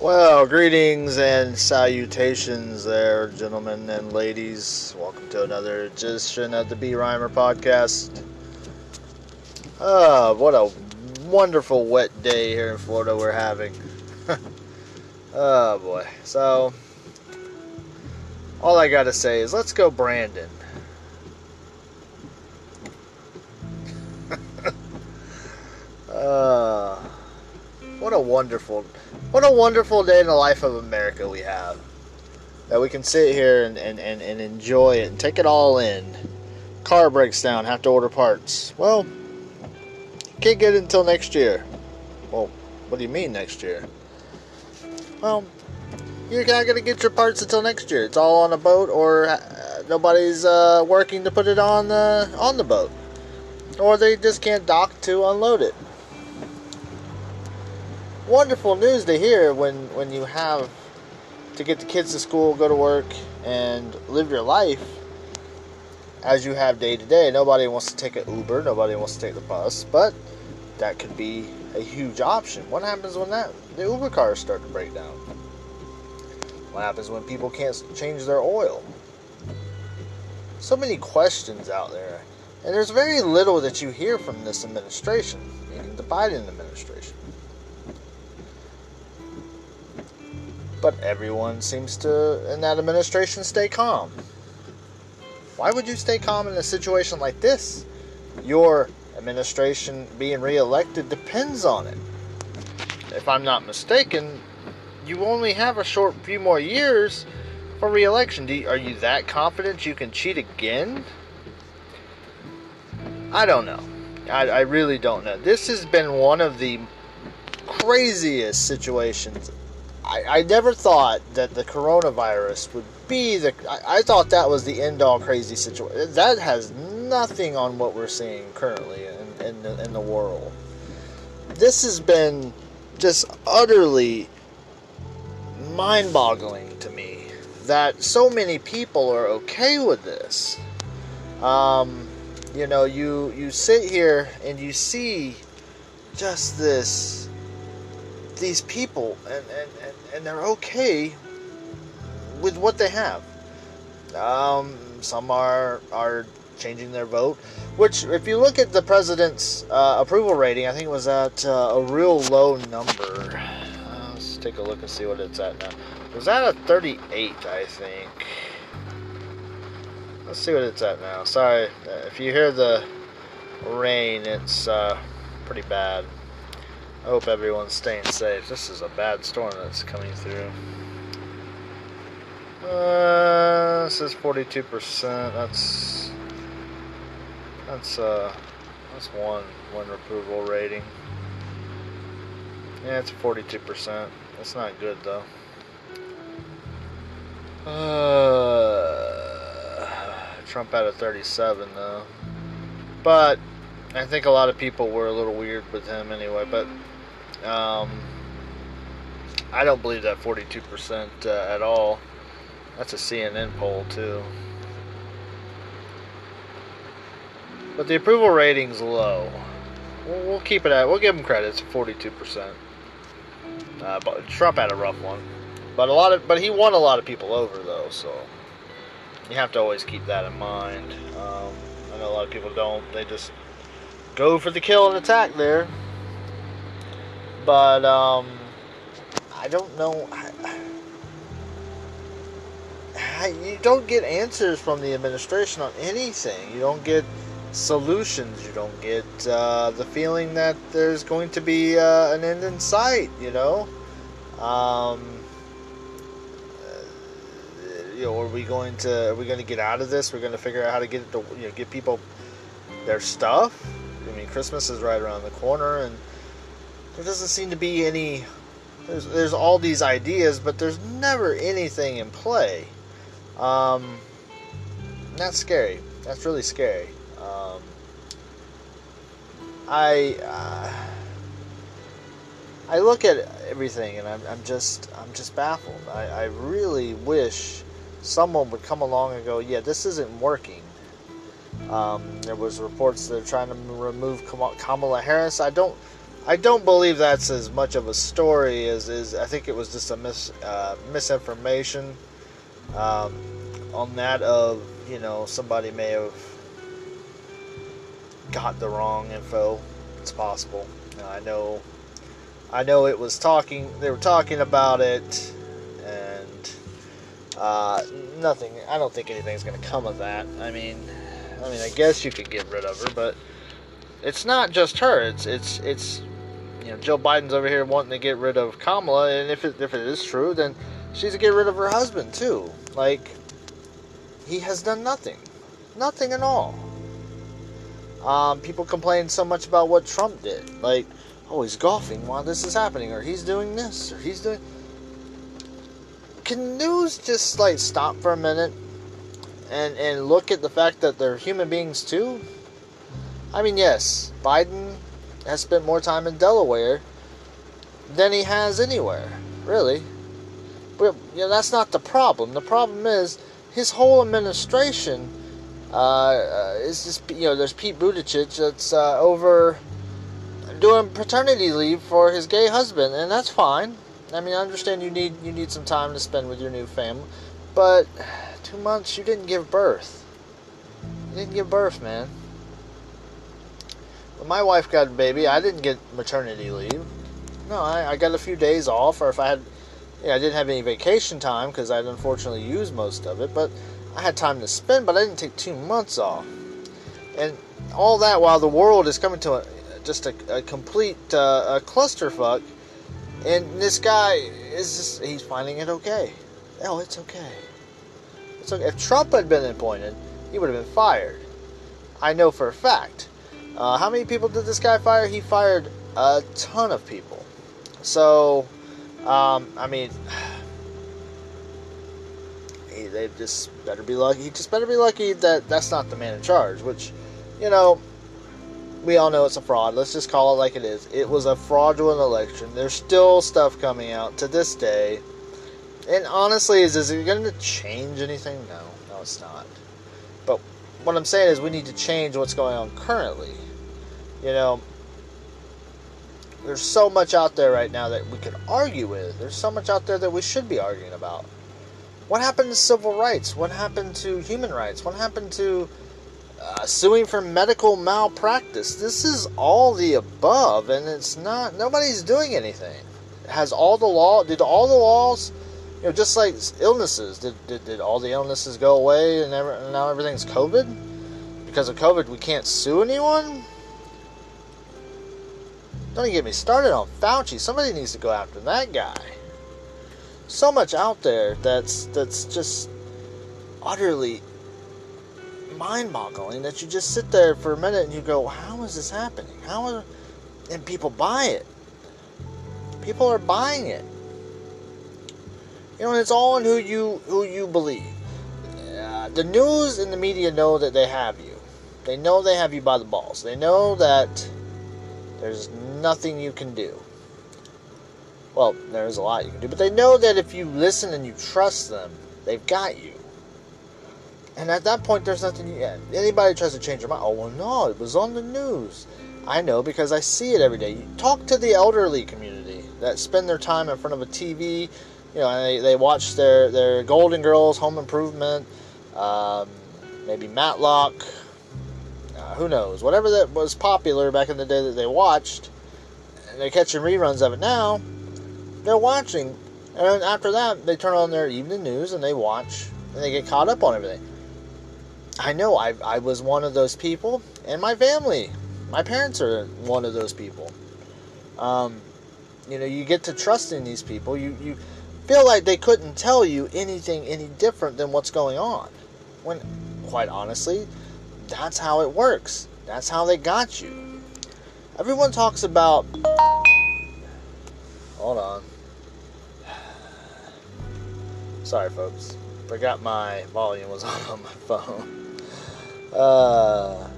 Well, greetings and salutations there, gentlemen and ladies. Welcome to another edition of the Brimer podcast. Oh, what a wonderful wet day here in Florida we're having. oh boy. So, all I gotta say is let's go, Brandon. uh, what a wonderful, what a wonderful day in the life of America we have. That we can sit here and, and, and, and enjoy it and take it all in. Car breaks down, have to order parts. Well, can't get it until next year. Well, what do you mean next year? Well, you're not gonna get your parts until next year. It's all on a boat, or uh, nobody's uh, working to put it on the on the boat, or they just can't dock to unload it. Wonderful news to hear when when you have to get the kids to school, go to work, and live your life as you have day to day. Nobody wants to take an Uber, nobody wants to take the bus, but that could be a huge option. What happens when that the Uber cars start to break down? What happens when people can't change their oil? So many questions out there. And there's very little that you hear from this administration, meaning the Biden administration. But everyone seems to, in that administration, stay calm. Why would you stay calm in a situation like this? Your administration being reelected depends on it. If I'm not mistaken, you only have a short few more years for reelection. You, are you that confident you can cheat again? I don't know. I, I really don't know. This has been one of the craziest situations. I, I never thought that the coronavirus would be the. I, I thought that was the end all crazy situation. That has nothing on what we're seeing currently in, in, the, in the world. This has been just utterly mind boggling to me that so many people are okay with this. Um, you know, you, you sit here and you see just this these people and, and, and, and they're okay with what they have. Um, some are are changing their vote. Which, if you look at the president's uh, approval rating, I think it was at uh, a real low number. Uh, let's take a look and see what it's at now. It was at a 38, I think. Let's see what it's at now. Sorry, if you hear the rain, it's uh, pretty bad. I hope everyone's staying safe. This is a bad storm that's coming through. Uh, this is 42%. That's that's uh that's one one approval rating. Yeah, it's 42%. That's not good though. Uh, Trump had a 37 though. But I think a lot of people were a little weird with him anyway, but um, I don't believe that 42% uh, at all. That's a CNN poll too. But the approval rating's low. We'll, we'll keep it at. We'll give him credit. It's 42%. Uh, but Trump had a rough one. But a lot of, but he won a lot of people over though. So you have to always keep that in mind. Um, I know a lot of people don't. They just go for the kill and attack there. But um, I don't know. I, I, you don't get answers from the administration on anything. You don't get solutions. You don't get uh, the feeling that there's going to be uh, an end in sight. You know, um, uh, you know, are we going to are we going to get out of this? We're going to figure out how to get to you know get people their stuff. I mean, Christmas is right around the corner, and there doesn't seem to be any. There's there's all these ideas, but there's never anything in play. Um, that's scary. That's really scary. Um, I uh, I look at everything and I'm, I'm just I'm just baffled. I, I really wish someone would come along and go, yeah, this isn't working. Um, there was reports that they're trying to remove Kamala Harris. I don't I don't believe that's as much of a story as is. I think it was just a mis, uh, misinformation um, on that of you know somebody may have got the wrong info. It's possible. I know. I know it was talking. They were talking about it, and uh, nothing. I don't think anything's going to come of that. I mean, I mean, I guess you could get rid of her, but it's not just her. It's it's it's you know Joe Biden's over here wanting to get rid of Kamala, and if it, if it is true, then she's to get rid of her husband too. Like he has done nothing, nothing at all. Um, people complain so much about what Trump did, like oh he's golfing while this is happening, or he's doing this, or he's doing. Can news just like stop for a minute and and look at the fact that they're human beings too? I mean, yes, Biden has spent more time in Delaware than he has anywhere, really. But you know, that's not the problem. The problem is his whole administration uh, uh, is just you know there's Pete Buttigieg that's uh, over doing paternity leave for his gay husband, and that's fine. I mean, I understand you need you need some time to spend with your new family, but two months you didn't give birth. You didn't give birth, man. When my wife got a baby, I didn't get maternity leave. No, I, I got a few days off, or if I had, yeah, I didn't have any vacation time because I'd unfortunately used most of it, but I had time to spend, but I didn't take two months off. And all that while the world is coming to a, just a, a complete uh, a clusterfuck, and this guy is just, he's finding it okay. Oh, it's okay. It's okay. If Trump had been appointed, he would have been fired. I know for a fact. Uh, how many people did this guy fire? He fired a ton of people. So, um, I mean, he, they just better be lucky. He just better be lucky that that's not the man in charge. Which, you know, we all know it's a fraud. Let's just call it like it is. It was a fraudulent election. There's still stuff coming out to this day. And honestly, is, is it going to change anything? No, no, it's not. But what I'm saying is we need to change what's going on currently. You know, there's so much out there right now that we could argue with. There's so much out there that we should be arguing about. What happened to civil rights? What happened to human rights? What happened to uh, suing for medical malpractice? This is all the above, and it's not. Nobody's doing anything. Has all the law? Did all the laws? You know, just like illnesses, did, did, did all the illnesses go away and, ever, and now everything's COVID? Because of COVID, we can't sue anyone? Don't even get me started on Fauci. Somebody needs to go after that guy. So much out there that's that's just utterly mind-boggling that you just sit there for a minute and you go, "How is this happening? How are?" And people buy it. People are buying it. You know, and it's all in who you who you believe. Uh, the news and the media know that they have you. They know they have you by the balls. They know that there's nothing you can do. Well, there's a lot you can do, but they know that if you listen and you trust them, they've got you. And at that point, there's nothing. You, anybody tries to change their mind. Oh well, no, it was on the news. I know because I see it every day. You talk to the elderly community that spend their time in front of a TV. You know, they, they watch their their Golden Girls, Home Improvement, um, maybe Matlock. Who knows? Whatever that was popular back in the day that they watched, and they're catching reruns of it now. They're watching, and after that, they turn on their evening news and they watch, and they get caught up on everything. I know I, I was one of those people, and my family, my parents are one of those people. Um, you know, you get to trust in these people. You you feel like they couldn't tell you anything any different than what's going on. When, quite honestly, that's how it works. That's how they got you. Everyone talks about. Hold on. Sorry, folks. Forgot my volume was on on my phone. Uh,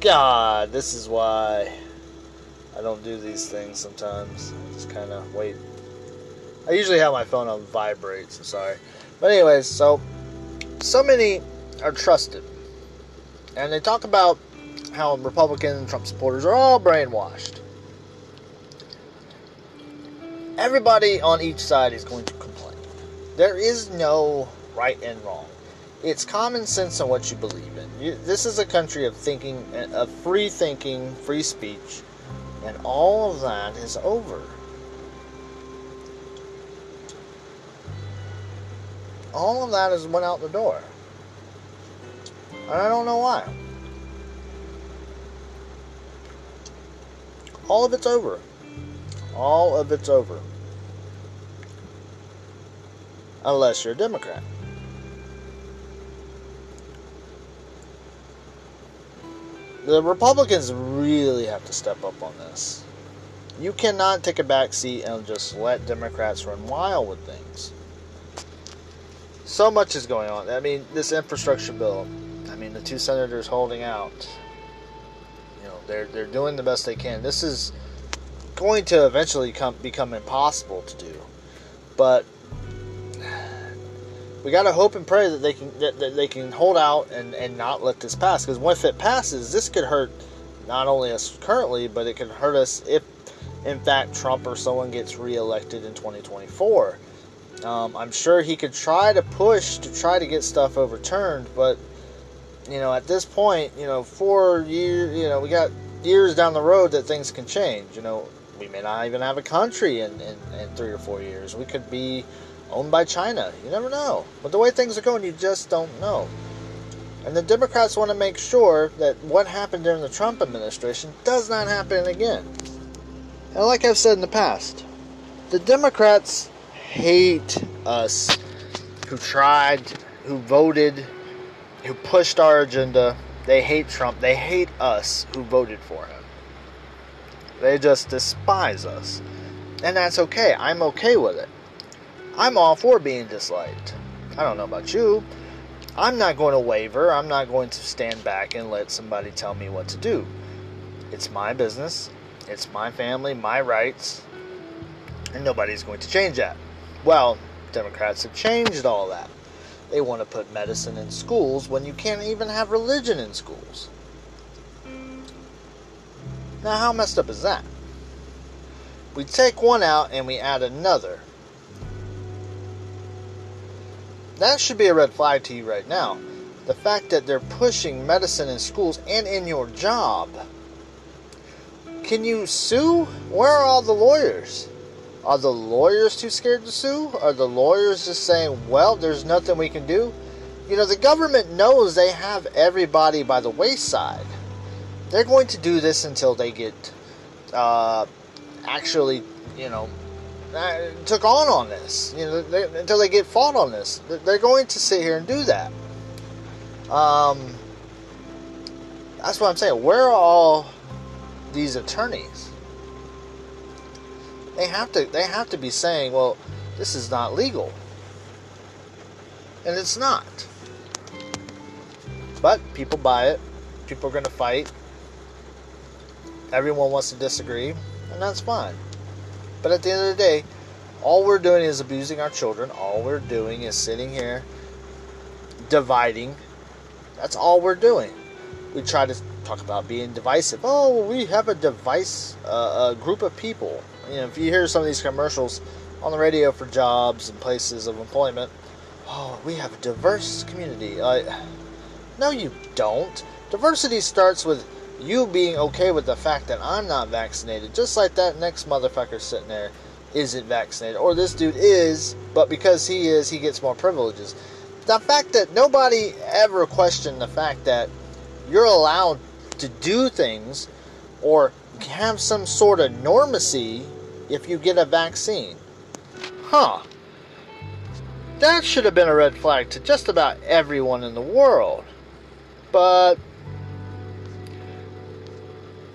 God, this is why I don't do these things sometimes. I just kind of wait. I usually have my phone on vibrate, so sorry. But, anyways, so so many are trusted. And they talk about how Republican and Trump supporters are all brainwashed. everybody on each side is going to complain. There is no right and wrong. It's common sense on what you believe in. You, this is a country of thinking, of free thinking, free speech, and all of that is over. All of that has went out the door. And I don't know why. All of it's over. All of it's over. Unless you're a Democrat. The Republicans really have to step up on this. You cannot take a back seat and just let Democrats run wild with things. So much is going on. I mean, this infrastructure bill. The two senators holding out. You know, they're they're doing the best they can. This is going to eventually come, become impossible to do. But we got to hope and pray that they can that, that, they can hold out and, and not let this pass. Because if it passes, this could hurt not only us currently, but it could hurt us if, in fact, Trump or someone gets reelected in 2024. Um, I'm sure he could try to push to try to get stuff overturned, but you know, at this point, you know, four years, you know, we got years down the road that things can change. You know, we may not even have a country in, in, in three or four years. We could be owned by China. You never know. But the way things are going, you just don't know. And the Democrats want to make sure that what happened during the Trump administration does not happen again. And like I've said in the past, the Democrats hate us who tried, who voted, who pushed our agenda. They hate Trump. They hate us who voted for him. They just despise us. And that's okay. I'm okay with it. I'm all for being disliked. I don't know about you. I'm not going to waver. I'm not going to stand back and let somebody tell me what to do. It's my business. It's my family, my rights, and nobody's going to change that. Well, Democrats have changed all that. They want to put medicine in schools when you can't even have religion in schools. Now, how messed up is that? We take one out and we add another. That should be a red flag to you right now. The fact that they're pushing medicine in schools and in your job. Can you sue? Where are all the lawyers? Are the lawyers too scared to sue? Are the lawyers just saying, well, there's nothing we can do? You know, the government knows they have everybody by the wayside. They're going to do this until they get uh, actually, you know, uh, took on on this. You know, they, until they get fought on this, they're going to sit here and do that. Um, that's what I'm saying. Where are all these attorneys? They have to. They have to be saying, "Well, this is not legal," and it's not. But people buy it. People are going to fight. Everyone wants to disagree, and that's fine. But at the end of the day, all we're doing is abusing our children. All we're doing is sitting here dividing. That's all we're doing. We try to talk about being divisive. Oh, we have a device, uh, a group of people. You know, if you hear some of these commercials on the radio for jobs and places of employment, oh, we have a diverse community. Uh, no, you don't. Diversity starts with you being okay with the fact that I'm not vaccinated, just like that next motherfucker sitting there isn't vaccinated, or this dude is, but because he is, he gets more privileges. The fact that nobody ever questioned the fact that you're allowed to do things or have some sort of normacy if you get a vaccine. Huh. That should have been a red flag to just about everyone in the world. But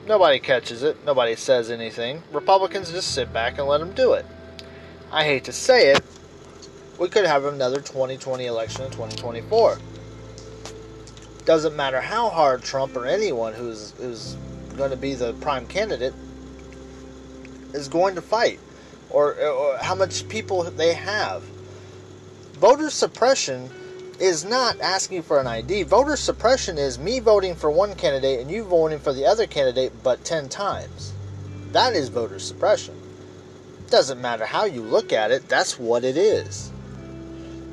Nobody catches it. Nobody says anything. Republicans just sit back and let them do it. I hate to say it. We could have another 2020 election in 2024. Doesn't matter how hard Trump or anyone who's who's going to be the prime candidate is going to fight, or, or how much people they have. Voter suppression is not asking for an ID. Voter suppression is me voting for one candidate and you voting for the other candidate but 10 times. That is voter suppression. Doesn't matter how you look at it, that's what it is.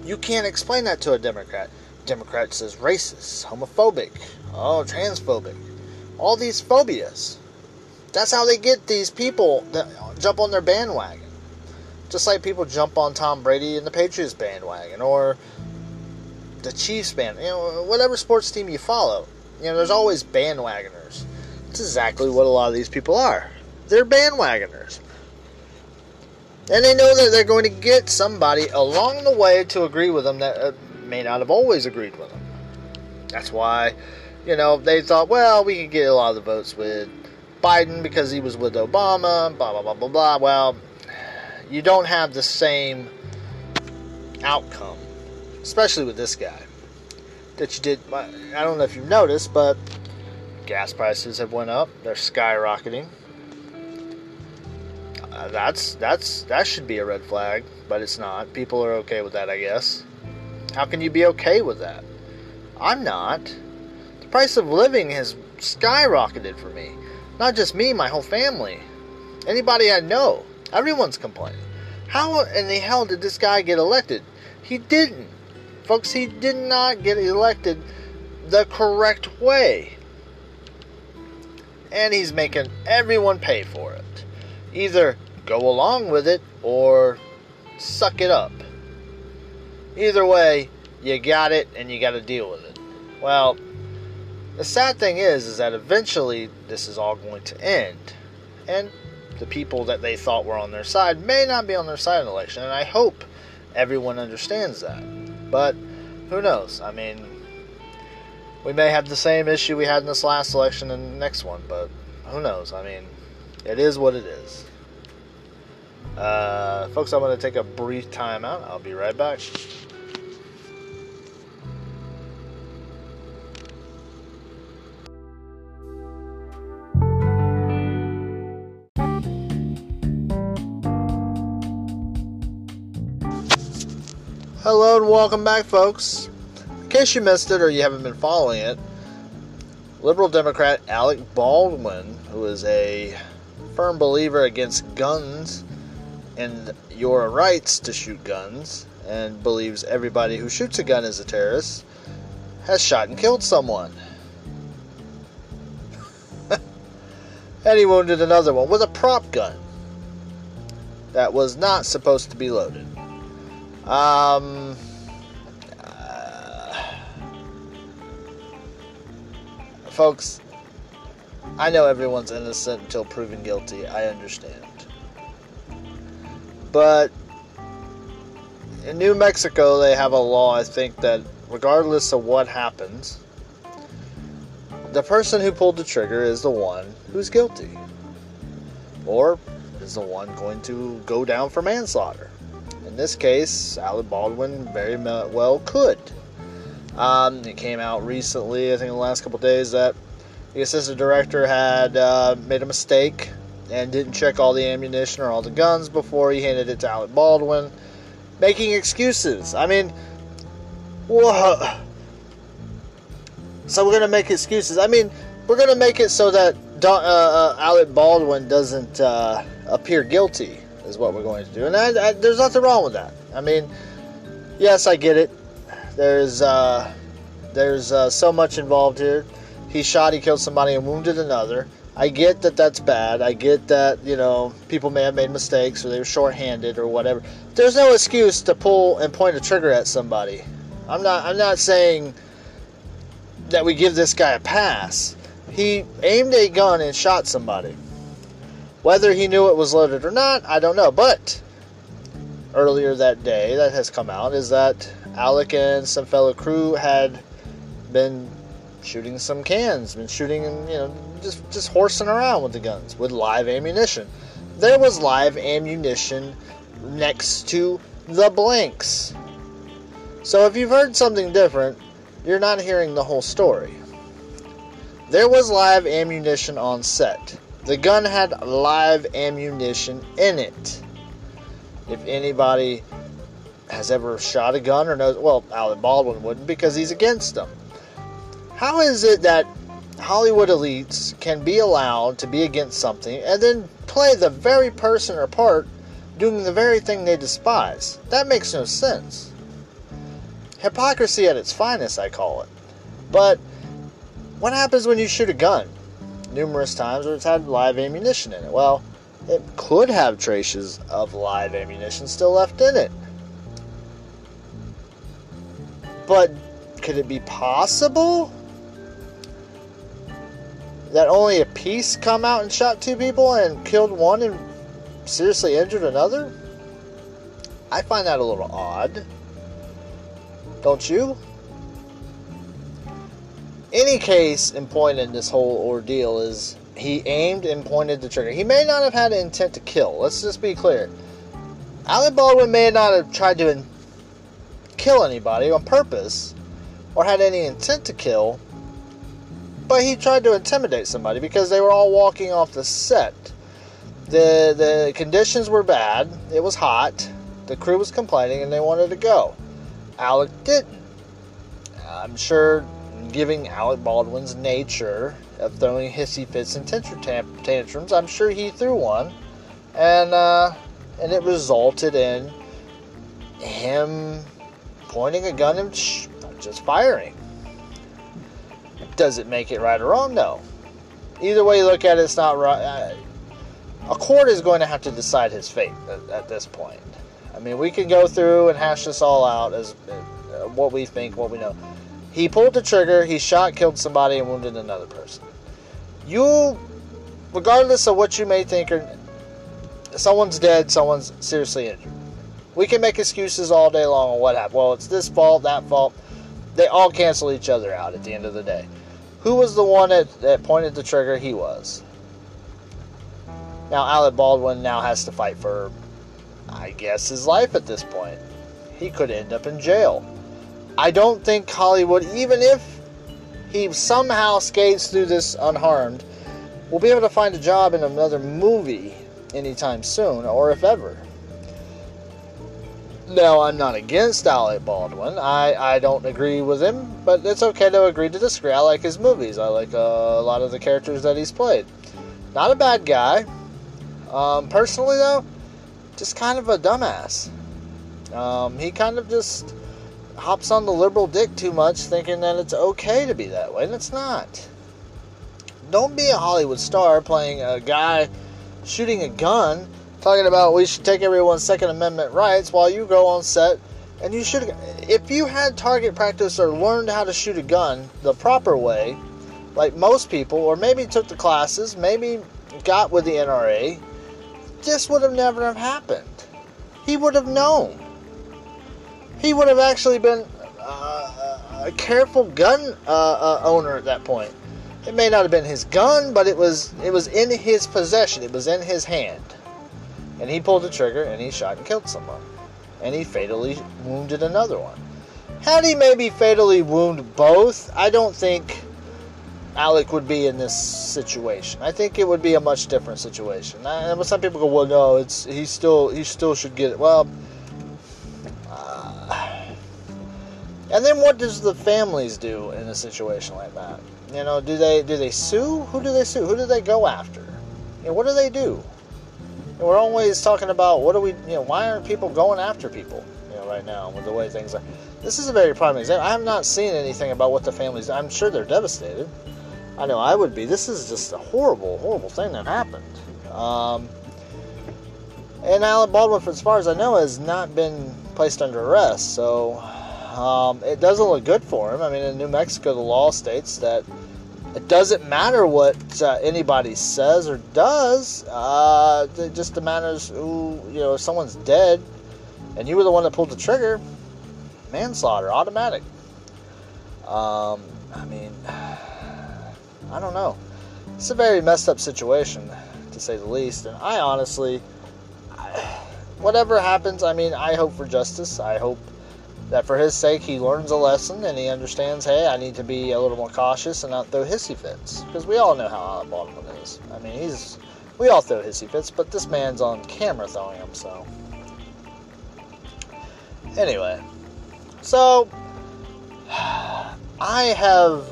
You can't explain that to a Democrat. Democrat says racist, homophobic, oh, transphobic. All these phobias. That's how they get these people that jump on their bandwagon. Just like people jump on Tom Brady and the Patriots bandwagon or the Chiefs band, you know, whatever sports team you follow. You know, there's always bandwagoners. That's exactly what a lot of these people are. They're bandwagoners. And they know that they're going to get somebody along the way to agree with them that uh, may not have always agreed with them. That's why, you know, they thought, well, we can get a lot of the votes with Biden because he was with Obama, blah, blah, blah, blah, blah. Well, you don't have the same outcome, especially with this guy, that you did. I don't know if you've noticed, but gas prices have went up. They're skyrocketing. Uh, that's that's that should be a red flag, but it's not. People are okay with that, I guess. How can you be okay with that? I'm not. The price of living has skyrocketed for me. Not just me, my whole family. Anybody I know. Everyone's complaining. How in the hell did this guy get elected? He didn't. Folks, he did not get elected the correct way. And he's making everyone pay for it. Either go along with it or suck it up. Either way, you got it and you got to deal with it. Well, the sad thing is is that eventually this is all going to end. And the people that they thought were on their side may not be on their side in the election, and I hope everyone understands that. But who knows? I mean, we may have the same issue we had in this last election and the next one, but who knows? I mean, it is what it is. Uh, folks, I'm going to take a brief time out. I'll be right back. Hello and welcome back, folks. In case you missed it or you haven't been following it, liberal Democrat Alec Baldwin, who is a firm believer against guns and your rights to shoot guns and believes everybody who shoots a gun is a terrorist, has shot and killed someone. and he wounded another one with a prop gun that was not supposed to be loaded. Um, uh, folks, I know everyone's innocent until proven guilty. I understand. But in New Mexico, they have a law, I think, that regardless of what happens, the person who pulled the trigger is the one who's guilty. Or is the one going to go down for manslaughter. In this case, Alec Baldwin very well could. Um, it came out recently, I think in the last couple days, that the assistant director had uh, made a mistake and didn't check all the ammunition or all the guns before he handed it to Alec Baldwin, making excuses. I mean, whoa. So we're gonna make excuses. I mean, we're gonna make it so that uh, uh, Alec Baldwin doesn't uh, appear guilty, is what we're going to do. And I, I, there's nothing wrong with that. I mean, yes, I get it. There's uh, there's uh, so much involved here. He shot, he killed somebody, and wounded another. I get that that's bad. I get that, you know, people may have made mistakes or they were short-handed or whatever. There's no excuse to pull and point a trigger at somebody. I'm not I'm not saying that we give this guy a pass. He aimed a gun and shot somebody. Whether he knew it was loaded or not, I don't know. But earlier that day that has come out is that Alec and some fellow crew had been shooting some cans, been shooting and you know just just horsing around with the guns with live ammunition. There was live ammunition next to the blanks. So if you've heard something different, you're not hearing the whole story. There was live ammunition on set. The gun had live ammunition in it. If anybody has ever shot a gun or knows, well, Alec Baldwin wouldn't because he's against them. How is it that Hollywood elites can be allowed to be against something and then play the very person or part doing the very thing they despise. That makes no sense. Hypocrisy at its finest, I call it. But what happens when you shoot a gun? Numerous times where it's had live ammunition in it. Well, it could have traces of live ammunition still left in it. But could it be possible that only a piece come out and shot two people and killed one and seriously injured another? I find that a little odd. Don't you? Any case in point in this whole ordeal is he aimed and pointed the trigger. He may not have had an intent to kill. Let's just be clear. Alec Baldwin may not have tried to kill anybody on purpose or had any intent to kill, but he tried to intimidate somebody because they were all walking off the set. The the conditions were bad. It was hot. The crew was complaining and they wanted to go. Alec didn't. I'm sure giving Alec Baldwin's nature of throwing hissy fits and tantrums, I'm sure he threw one, and uh, and it resulted in him pointing a gun and just firing. Does it make it right or wrong? No. Either way you look at it, it's not right. Uh, a court is going to have to decide his fate at, at, this point. I mean, we can go through and hash this all out as uh, what we think, what we know. He pulled the trigger, he shot, killed somebody, and wounded another person. You, regardless of what you may think, or someone's dead, someone's seriously injured. We can make excuses all day long on what happened. Well, it's this fault, that fault. They all cancel each other out at the end of the day. Who was the one that, that pointed the trigger? He was. Now, Alec Baldwin now has to fight for, I guess, his life at this point. He could end up in jail. I don't think Hollywood, even if he somehow skates through this unharmed, will be able to find a job in another movie anytime soon, or if ever. Now, I'm not against Alec Baldwin. I, I don't agree with him, but it's okay to agree to disagree. I like his movies. I like uh, a lot of the characters that he's played. Not a bad guy. Um, personally, though, just kind of a dumbass. Um, he kind of just hops on the liberal dick too much, thinking that it's okay to be that way, and it's not. Don't be a Hollywood star playing a guy shooting a gun, talking about we should take everyone's Second Amendment rights while you go on set and you should. If you had target practice or learned how to shoot a gun the proper way, like most people, or maybe took the classes, maybe got with the NRA, this would have never have happened. He would have known he would have actually been uh, a careful gun uh, uh, owner at that point. It may not have been his gun, but it was it was in his possession. It was in his hand, and he pulled the trigger and he shot and killed someone, and he fatally wounded another one. Had he maybe fatally wounded both, I don't think Alec would be in this situation. I think it would be a much different situation. And some people go, "Well, no, it's he still he still should get it." Well and then what does the families do in a situation like that? You know, do they do they sue? Who do they sue? Who do they go after? You know, what do they do? And we're always talking about what do we, you know, why aren't people going after people? You know, right now with the way things are. This is a very prime example. I have not seen anything about what the families. I'm sure they're devastated. I know I would be. This is just a horrible, horrible thing that happened. Um, and Alec Baldwin, as far as I know, has not been placed under arrest. So um, it doesn't look good for him. I mean, in New Mexico, the law states that it doesn't matter what uh, anybody says or does. Uh, it just the matters who, you know, if someone's dead and you were the one that pulled the trigger, manslaughter, automatic. Um, I mean, I don't know. It's a very messed up situation, to say the least. And I honestly, whatever happens, I mean, I hope for justice. I hope that for his sake he learns a lesson and he understands, hey, I need to be a little more cautious and not throw hissy fits. Because we all know how Alec Baldwin is. I mean, he's. We all throw hissy fits, but this man's on camera throwing them, so. Anyway. So. I have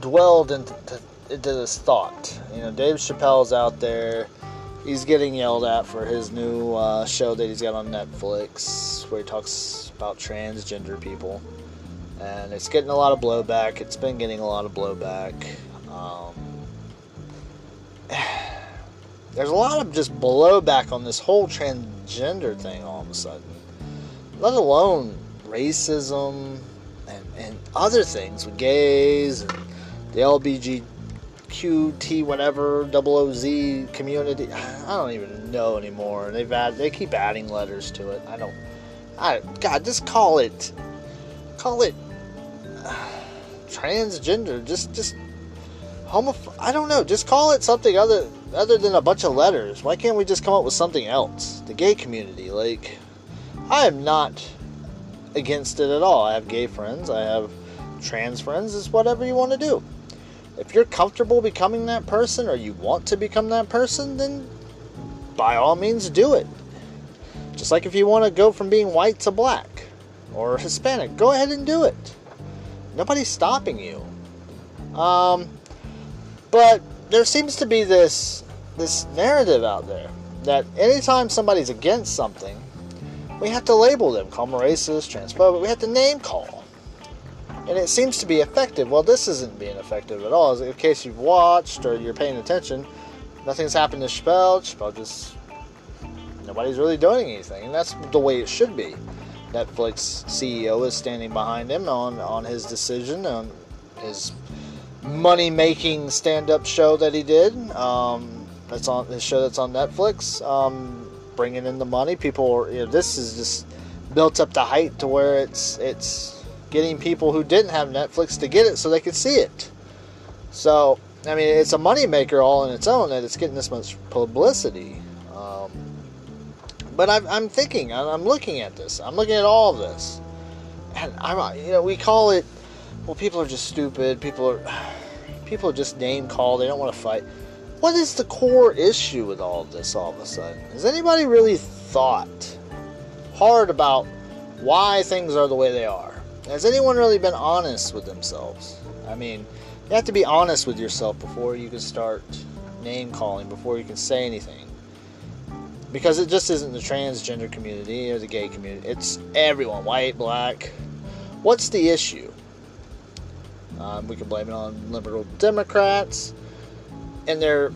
dwelled into, into this thought. You know, Dave Chappelle's out there he's getting yelled at for his new uh, show that he's got on Netflix, where he talks about transgender people, and it's getting a lot of blowback. It's been getting a lot of blowback. Um, there's a lot of just blowback on this whole transgender thing all of a sudden, let alone racism and, and other things with gays and the LBGQT whatever double OZ community. I don't even know anymore. They've add, they keep adding letters to it. I don't. I God, just call it, call it uh, transgender. Just just homoph. I don't know. Just call it something other other than a bunch of letters. Why can't we just come up with something else? The gay community, like, I am not against it at all. I have gay friends. I have trans friends. It's whatever you want to do. If you're comfortable becoming that person or you want to become that person, then by all means do it. Just like if you want to go from being white to black or Hispanic, go ahead and do it. Nobody's stopping you. Um, but there seems to be this this narrative out there that anytime somebody's against something, we have to label them, call them racist, transphobic. We have to name call, and it seems to be effective. Well, this isn't being effective at all. In case you've watched or you're paying attention, nothing's happened to Chappelle. Chappelle just nobody's really doing anything, and that's the way it should be. Netflix CEO is standing behind him on on his decision on his money making stand up show that he did. Um, that's on his show that's on Netflix. Um, bringing in the money, people. Are, you know, this is just built up to height to where it's it's getting people who didn't have Netflix to get it so they could see it. So I mean, it's a money maker all in its own that it's getting this much publicity. Um, but I'm, I'm thinking, I'm looking at this, I'm looking at all of this, and I'm, you know, we call it well, people are just stupid. People are people are just name call. They don't want to fight. What is the core issue with all of this? All of a sudden, has anybody really thought hard about why things are the way they are? Has anyone really been honest with themselves? I mean, you have to be honest with yourself before you can start name calling, before you can say anything. Because it just isn't the transgender community or the gay community, it's everyone white, black. What's the issue? Um, we can blame it on liberal Democrats and their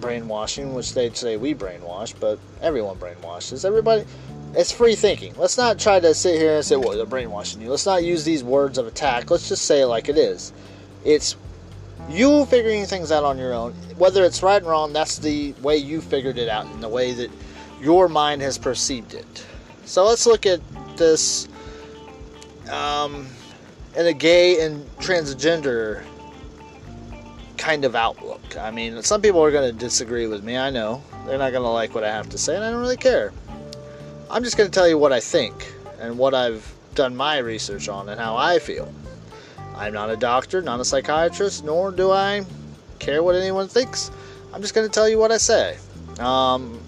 brainwashing, which they'd say we brainwash, but everyone brainwashes. Everybody, it's free thinking. Let's not try to sit here and say, well, they're brainwashing you. Let's not use these words of attack. Let's just say it like it is. It's you figuring things out on your own. Whether it's right and wrong, that's the way you figured it out and the way that your mind has perceived it. So let's look at this. Um, and a gay and transgender kind of outlook. I mean, some people are going to disagree with me. I know. They're not going to like what I have to say, and I don't really care. I'm just going to tell you what I think and what I've done my research on and how I feel. I'm not a doctor, not a psychiatrist, nor do I care what anyone thinks. I'm just going to tell you what I say. Um,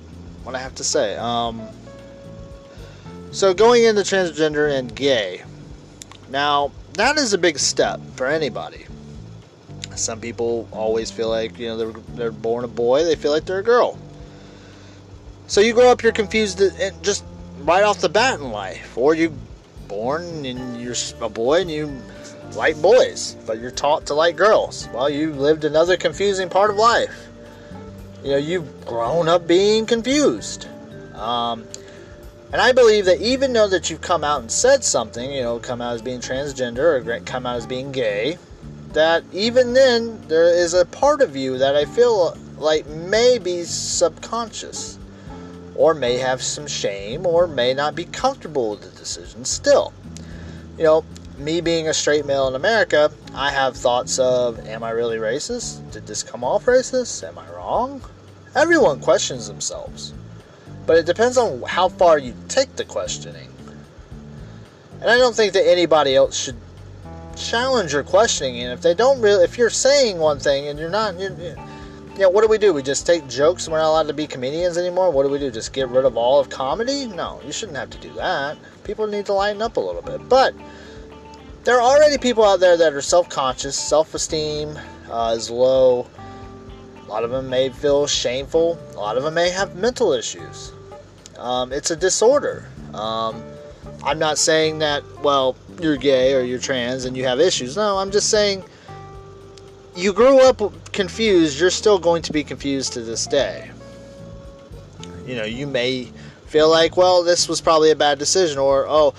what I have to say. Um, so, going into transgender and gay. Now, that is a big step for anybody. Some people always feel like, you know, they're, they're born a boy, they feel like they're a girl. So you grow up, you're confused and just right off the bat in life. Or you born and you're a boy and you like boys, but you're taught to like girls. Well, you lived another confusing part of life. You know, you've grown up being confused. Um, and I believe that even though that you've come out and said something, you know, come out as being transgender or come out as being gay, that even then there is a part of you that I feel like may be subconscious or may have some shame or may not be comfortable with the decision still. You know, me being a straight male in America, I have thoughts of am I really racist? Did this come off racist? Am I wrong? Everyone questions themselves. But it depends on how far you take the questioning. And I don't think that anybody else should challenge your questioning. And if they don't really, if you're saying one thing and you're not, you're, you know, what do we do? We just take jokes and we're not allowed to be comedians anymore? What do we do? Just get rid of all of comedy? No, you shouldn't have to do that. People need to lighten up a little bit. But there are already people out there that are self conscious, self esteem uh, is low, A lot of them may feel shameful. A lot of them may have mental issues. Um, it's a disorder. Um, I'm not saying that, well, you're gay or you're trans and you have issues. No, I'm just saying you grew up confused, you're still going to be confused to this day. You know, you may feel like, well, this was probably a bad decision, or, oh,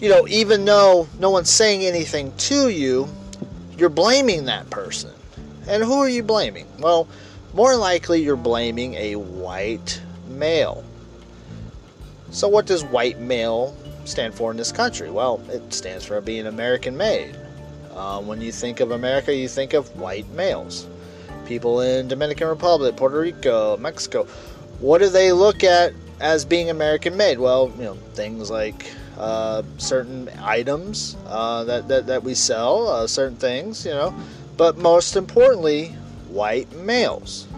you know, even though no one's saying anything to you, you're blaming that person. And who are you blaming? Well, more likely you're blaming a white male. So, what does white male stand for in this country? Well, it stands for being American made. Uh, when you think of America, you think of white males. People in Dominican Republic, Puerto Rico, Mexico. What do they look at as being American made? Well, you know, things like uh, certain items uh, that, that, that we sell, uh, certain things, you know, but most importantly, white males.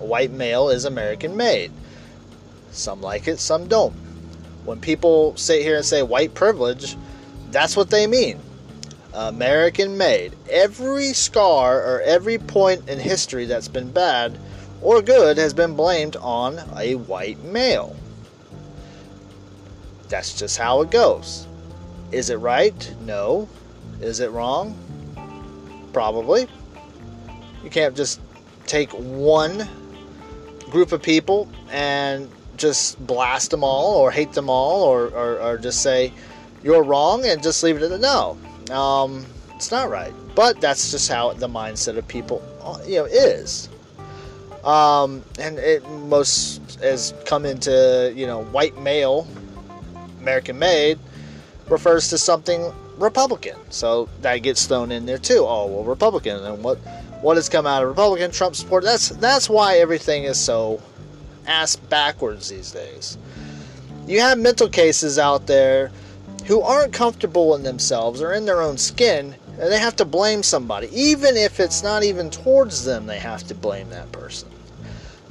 A white male is American made. Some like it, some don't. When people sit here and say white privilege, that's what they mean. American made. Every scar or every point in history that's been bad or good has been blamed on a white male. That's just how it goes. Is it right? No. Is it wrong? Probably. You can't just take one group of people and just blast them all or hate them all or, or, or just say you're wrong and just leave it at. No. Um, it's not right. But that's just how the mindset of people, uh, you know, is. Um, and it most has come into you know white male, American made, refers to something Republican. So that gets thrown in there too. Oh well, Republican, and what what has come out of Republican Trump support? That's that's why everything is so ass backwards these days. You have mental cases out there who aren't comfortable in themselves or in their own skin, and they have to blame somebody. Even if it's not even towards them, they have to blame that person.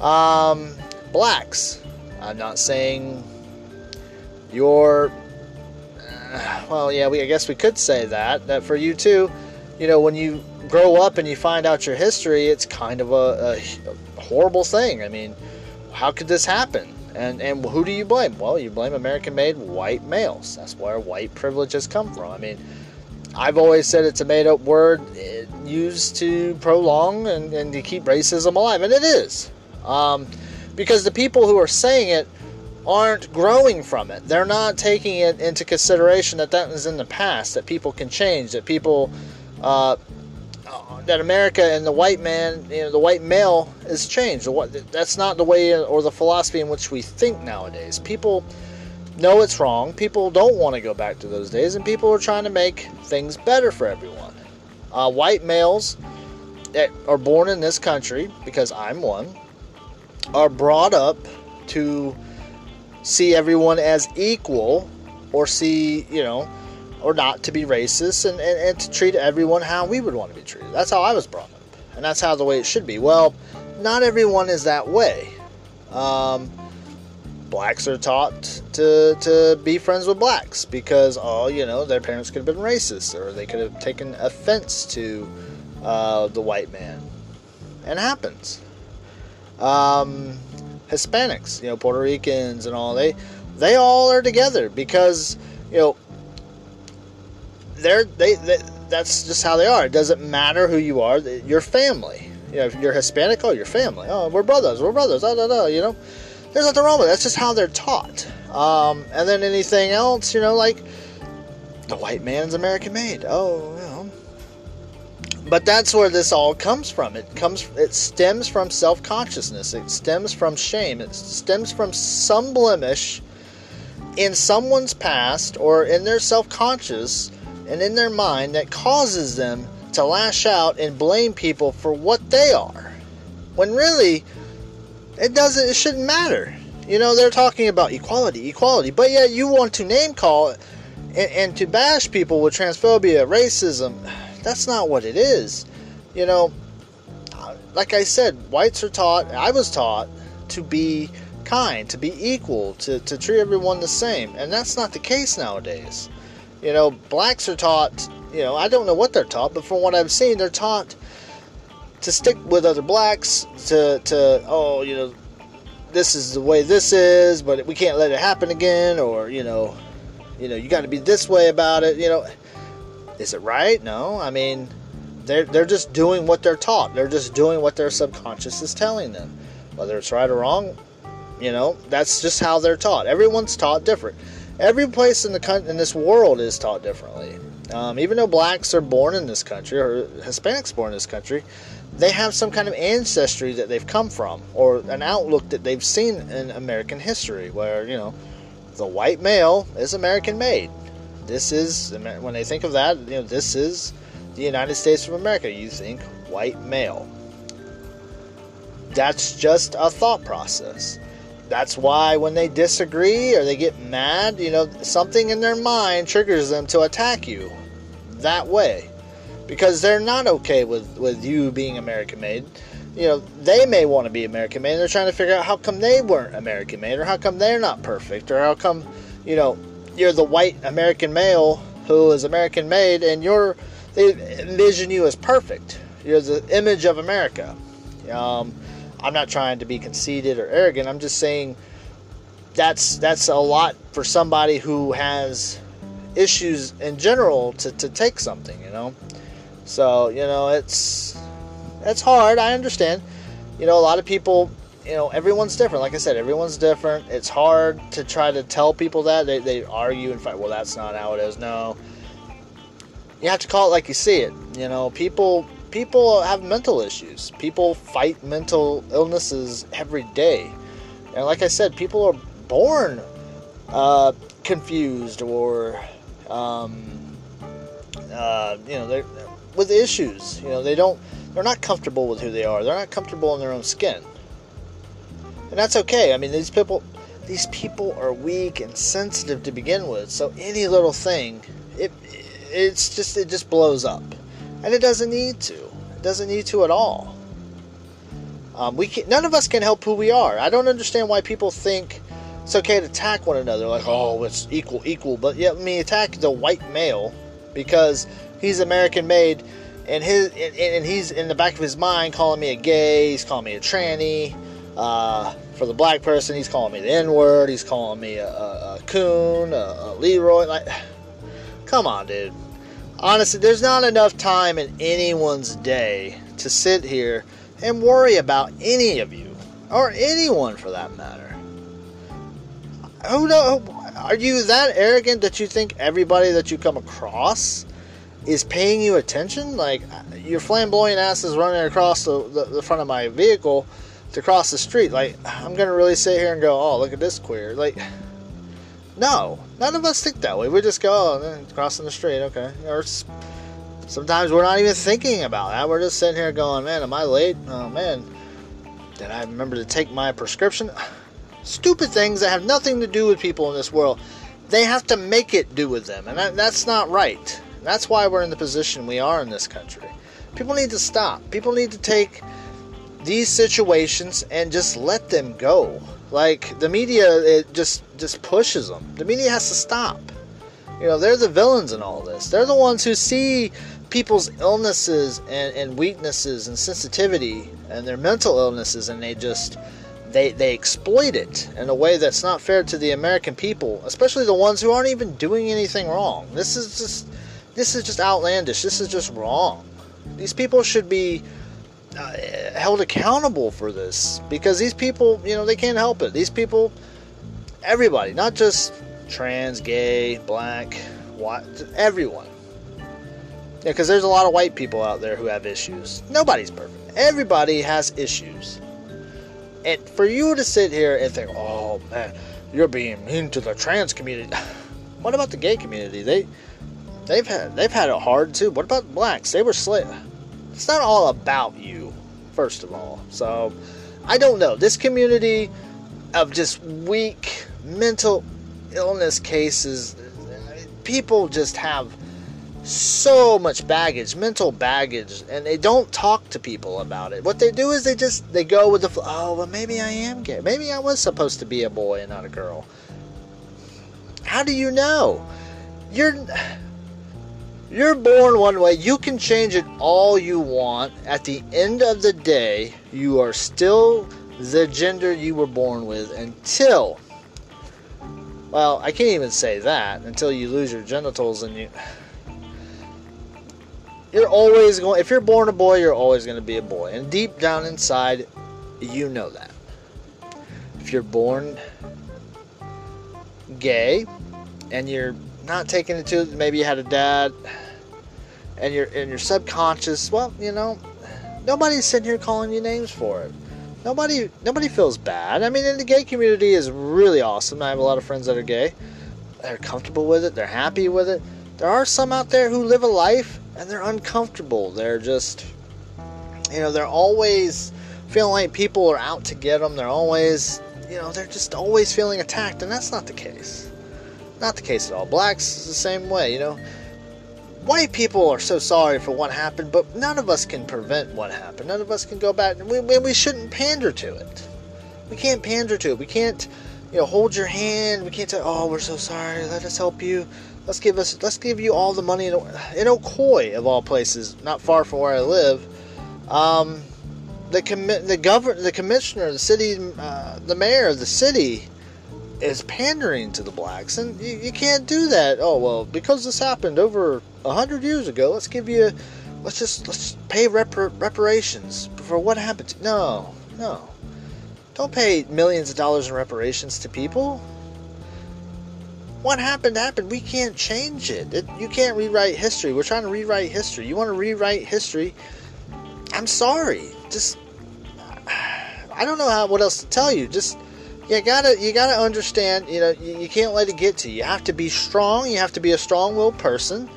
Um, blacks. I'm not saying you're. Uh, well, yeah, we, I guess we could say that. That for you too, you know, when you grow up and you find out your history, it's kind of a, a horrible thing. I mean, how could this happen? And and who do you blame? Well, you blame American-made white males. That's where white privilege has come from. I mean, I've always said it's a made-up word eh, used to prolong and, and to keep racism alive, and it is. Um, because the people who are saying it aren't growing from it. They're not taking it into consideration that that was in the past, that people can change, that people uh, that America and the white man, you know, the white male is changed. That's not the way or the philosophy in which we think nowadays. People know it's wrong. People don't want to go back to those days, and people are trying to make things better for everyone. Uh, white males that are born in this country, because I'm one, are brought up to see everyone as equal or see, you know, or not to be racist and, and, and to treat everyone how we would want to be treated. That's how I was brought up. And that's how the way it should be. Well, not everyone is that way. Um, blacks are taught to, to be friends with blacks because, oh, you know, their parents could have been racist or they could have taken offense to uh, the white man. And it happens. Um, Hispanics, you know, Puerto Ricans and all, they, they all are together because, you know, they're they, they that's just how they are. It doesn't matter who you are. You're family. You know, if you're Hispanic, oh, you're family. Oh, we're brothers. We're brothers. Da, da, da, you know, there's nothing wrong with it. That's just how they're taught. Um, and then anything else, you know, like the white man's American made. Oh, you know. But that's where this all comes from. It comes. It stems from self-consciousness. It stems from shame. It stems from some blemish in someone's past or in their self-conscious and in their mind that causes them to lash out and blame people for what they are. When really, it doesn't, it shouldn't matter. You know, they're talking about equality, equality, but yet you want to name call and, and to bash people with transphobia, racism. That's not what it is. You know, like I said, whites are taught, I was taught to be kind, to be equal, to, to treat everyone the same. And that's not the case nowadays. You know, blacks are taught, you know, I don't know what they're taught, but from what I've seen, they're taught to stick with other blacks to to oh you know this is the way this is but we can't let it happen again or you know you know you got to be this way about it you know. Is it right? No. I mean they're they're just doing what they're taught. They're just doing what their subconscious is telling them. Whether it's right or wrong you know that's just how they're taught. Everyone's taught different every place in the in this world is taught differently um, even though blacks are born in this country or hispanics born in this country they have some kind of ancestry that they've come from or an outlook that they've seen in American history where, you know, the white male is American made. This is, when they think of that, you know, this is the United States of America. You think white male. That's just a thought process. That's why when they disagree or they get mad, you know, something in their mind triggers them to attack you that way because they're not okay with, with you being American made. You know, they may want to be American made. They're trying to figure out how come they weren't American made, or how come they're not perfect, or how come, you know, you're the white American male who is American made, and you're they envision you as perfect. You're the image of America. Um, I'm not trying to be conceited or arrogant. I'm just saying that's that's a lot for somebody who has issues in general to, to take something, you know. So, you know, it's it's hard, I understand. You know, a lot of people, you know, everyone's different. Like I said, everyone's different. It's hard to try to tell people that. They, they argue and fight, well, that's not how it is. No. You have to call it like you see it. You know, people people have mental issues. People fight mental illnesses every day. And like I said, people are born uh, confused or, um, uh, you know, they're with issues. You know, they don't they're not comfortable with who they are. They're not comfortable in their own skin. And that's okay. I mean, these people these people are weak and sensitive to begin with. So any little thing, it it's just it just blows up. And it doesn't need to. It doesn't need to at all. Um, we can, none of us can help who we are. I don't understand why people think it's okay to attack one another like oh it's equal equal but yet me attack the white male because he's American made, and his and, and, he's in the back of his mind calling me a gay. He's calling me a tranny. Uh, for the black person, he's calling me the N word. He's calling me a, a, a coon, a, a Leroy. Like, come on, dude. Honestly, there's not enough time in anyone's day to sit here and worry about any of you or anyone for that matter. Who know? Are you that arrogant that you think everybody that you come across is paying you attention. Like your flamboyant ass is running across the, the, the, front of my vehicle to cross the street. Like I'm gonna really sit here and go, oh look at this queer. Like no, none of us think that way. We just go, oh, crossing the street, okay. Or sometimes we're not even thinking about that. We're just sitting here going, man, am I late? Oh man, did I remember to take my prescription? Stupid things that have nothing to do with people in this world. They have to make it do with them, and that, that's not right. That's why we're in the position we are in this country. People need to stop. People need to take these situations and just let them go. Like the media, it just just pushes them. The media has to stop. You know, they're the villains in all this. They're the ones who see people's illnesses and, and weaknesses and sensitivity and their mental illnesses, and they just they they exploit it in a way that's not fair to the American people, especially the ones who aren't even doing anything wrong. This is just this is just outlandish. This is just wrong. These people should be uh, held accountable for this because these people, you know, they can't help it. These people, everybody, not just trans, gay, black, white, everyone. Yeah, because there's a lot of white people out there who have issues. Nobody's perfect. Everybody has issues. And for you to sit here and think, oh man, you're being mean to the trans community. what about the gay community? They They've had they've had it hard too. What about blacks? They were slit. It's not all about you, first of all. So I don't know. This community of just weak mental illness cases, people just have so much baggage, mental baggage, and they don't talk to people about it. What they do is they just they go with the oh well maybe I am gay. Maybe I was supposed to be a boy and not a girl. How do you know? You're You're born one way. You can change it all you want. At the end of the day, you are still the gender you were born with until. Well, I can't even say that until you lose your genitals and you. You're always going. If you're born a boy, you're always going to be a boy. And deep down inside, you know that. If you're born gay and you're not taking it to maybe you had a dad and you're in your subconscious well you know nobody's sitting here calling you names for it. Nobody nobody feels bad. I mean in the gay community is really awesome. I have a lot of friends that are gay. They're comfortable with it. They're happy with it. There are some out there who live a life and they're uncomfortable. They're just you know they're always feeling like people are out to get them they're always you know they're just always feeling attacked and that's not the case. Not the case at all. Blacks is the same way you know white people are so sorry for what happened, but none of us can prevent what happened. None of us can go back. and we, we shouldn't pander to it. We can't pander to it. We can't, you know, hold your hand. We can't say, "Oh, we're so sorry. Let us help you. Let's give us. Let's give you all the money in, Ocoee, of all places, not far from where I live." Um, the commi- the governor, the commissioner, the city, uh, the mayor of the city is pandering to the blacks, and you, you can't do that. Oh well, because this happened over a hundred years ago. Let's give you, let's just let's pay repar- reparations for what happened. No, no, don't pay millions of dollars in reparations to people. What happened happened. We can't change it. it. You can't rewrite history. We're trying to rewrite history. You want to rewrite history? I'm sorry. Just I don't know how what else to tell you. Just you gotta you gotta understand. You know you, you can't let it get to you. You have to be strong. You have to be a strong-willed person.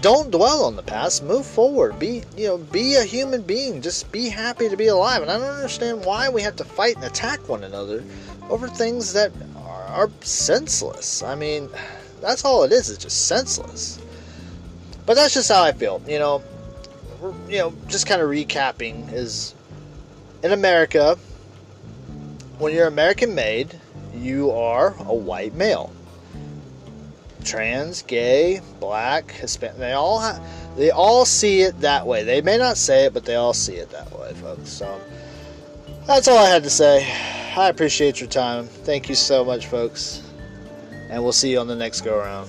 Don't dwell on the past. Move forward. Be you know be a human being. Just be happy to be alive. And i don't understand why we have to fight and attack one another over things that are, are senseless. I mean that's all it is. It's just senseless. But that's just how i feel you know. You know just kind of recapping is in america when you're american made you are a white male trans, gay, black, Hispanic. They all they all see it that way. They may not say it, but they all see it that way, folks. So that's all I had to say. I appreciate your time. Thank you so much, folks. And we'll see you on the next go around.